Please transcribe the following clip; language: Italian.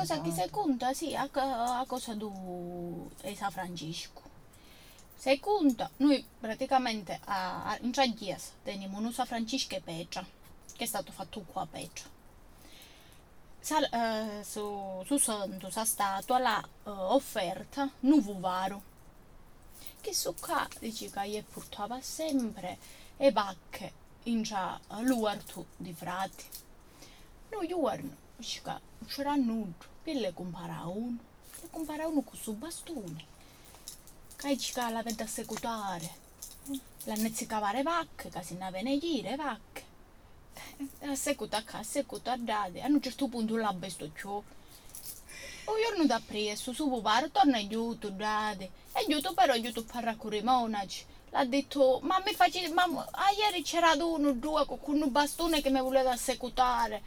cosa che seconda, sì, a, a cosa do e San Francisco. Seconda, noi praticamente a, a, in chiesa teniamo un San Francisco e Petra, che è stato fatto qua a Petra. Sal, eh, su, su santo, sa statua, l'ha eh, offerta nuovo varo. Che su qua dice che gli portava sempre e vacche in già l'uarto di frati. Noi giorno, c'era nudo, e le compara uno, le compara uno con suo bastone. Che ci la vede a secutare. L'hanno cavare vacche, che si ne vene gire vacche. A secuta a secuta a dade. A un certo punto la besto ciò. O giorno da presto, su pupare, torna aiuto. E aiuto però, aiuto per i monaci l'ha detto ma mi faccio ma ah, ieri c'era uno due con un bastone che mi voleva secutare